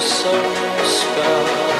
so spellbound.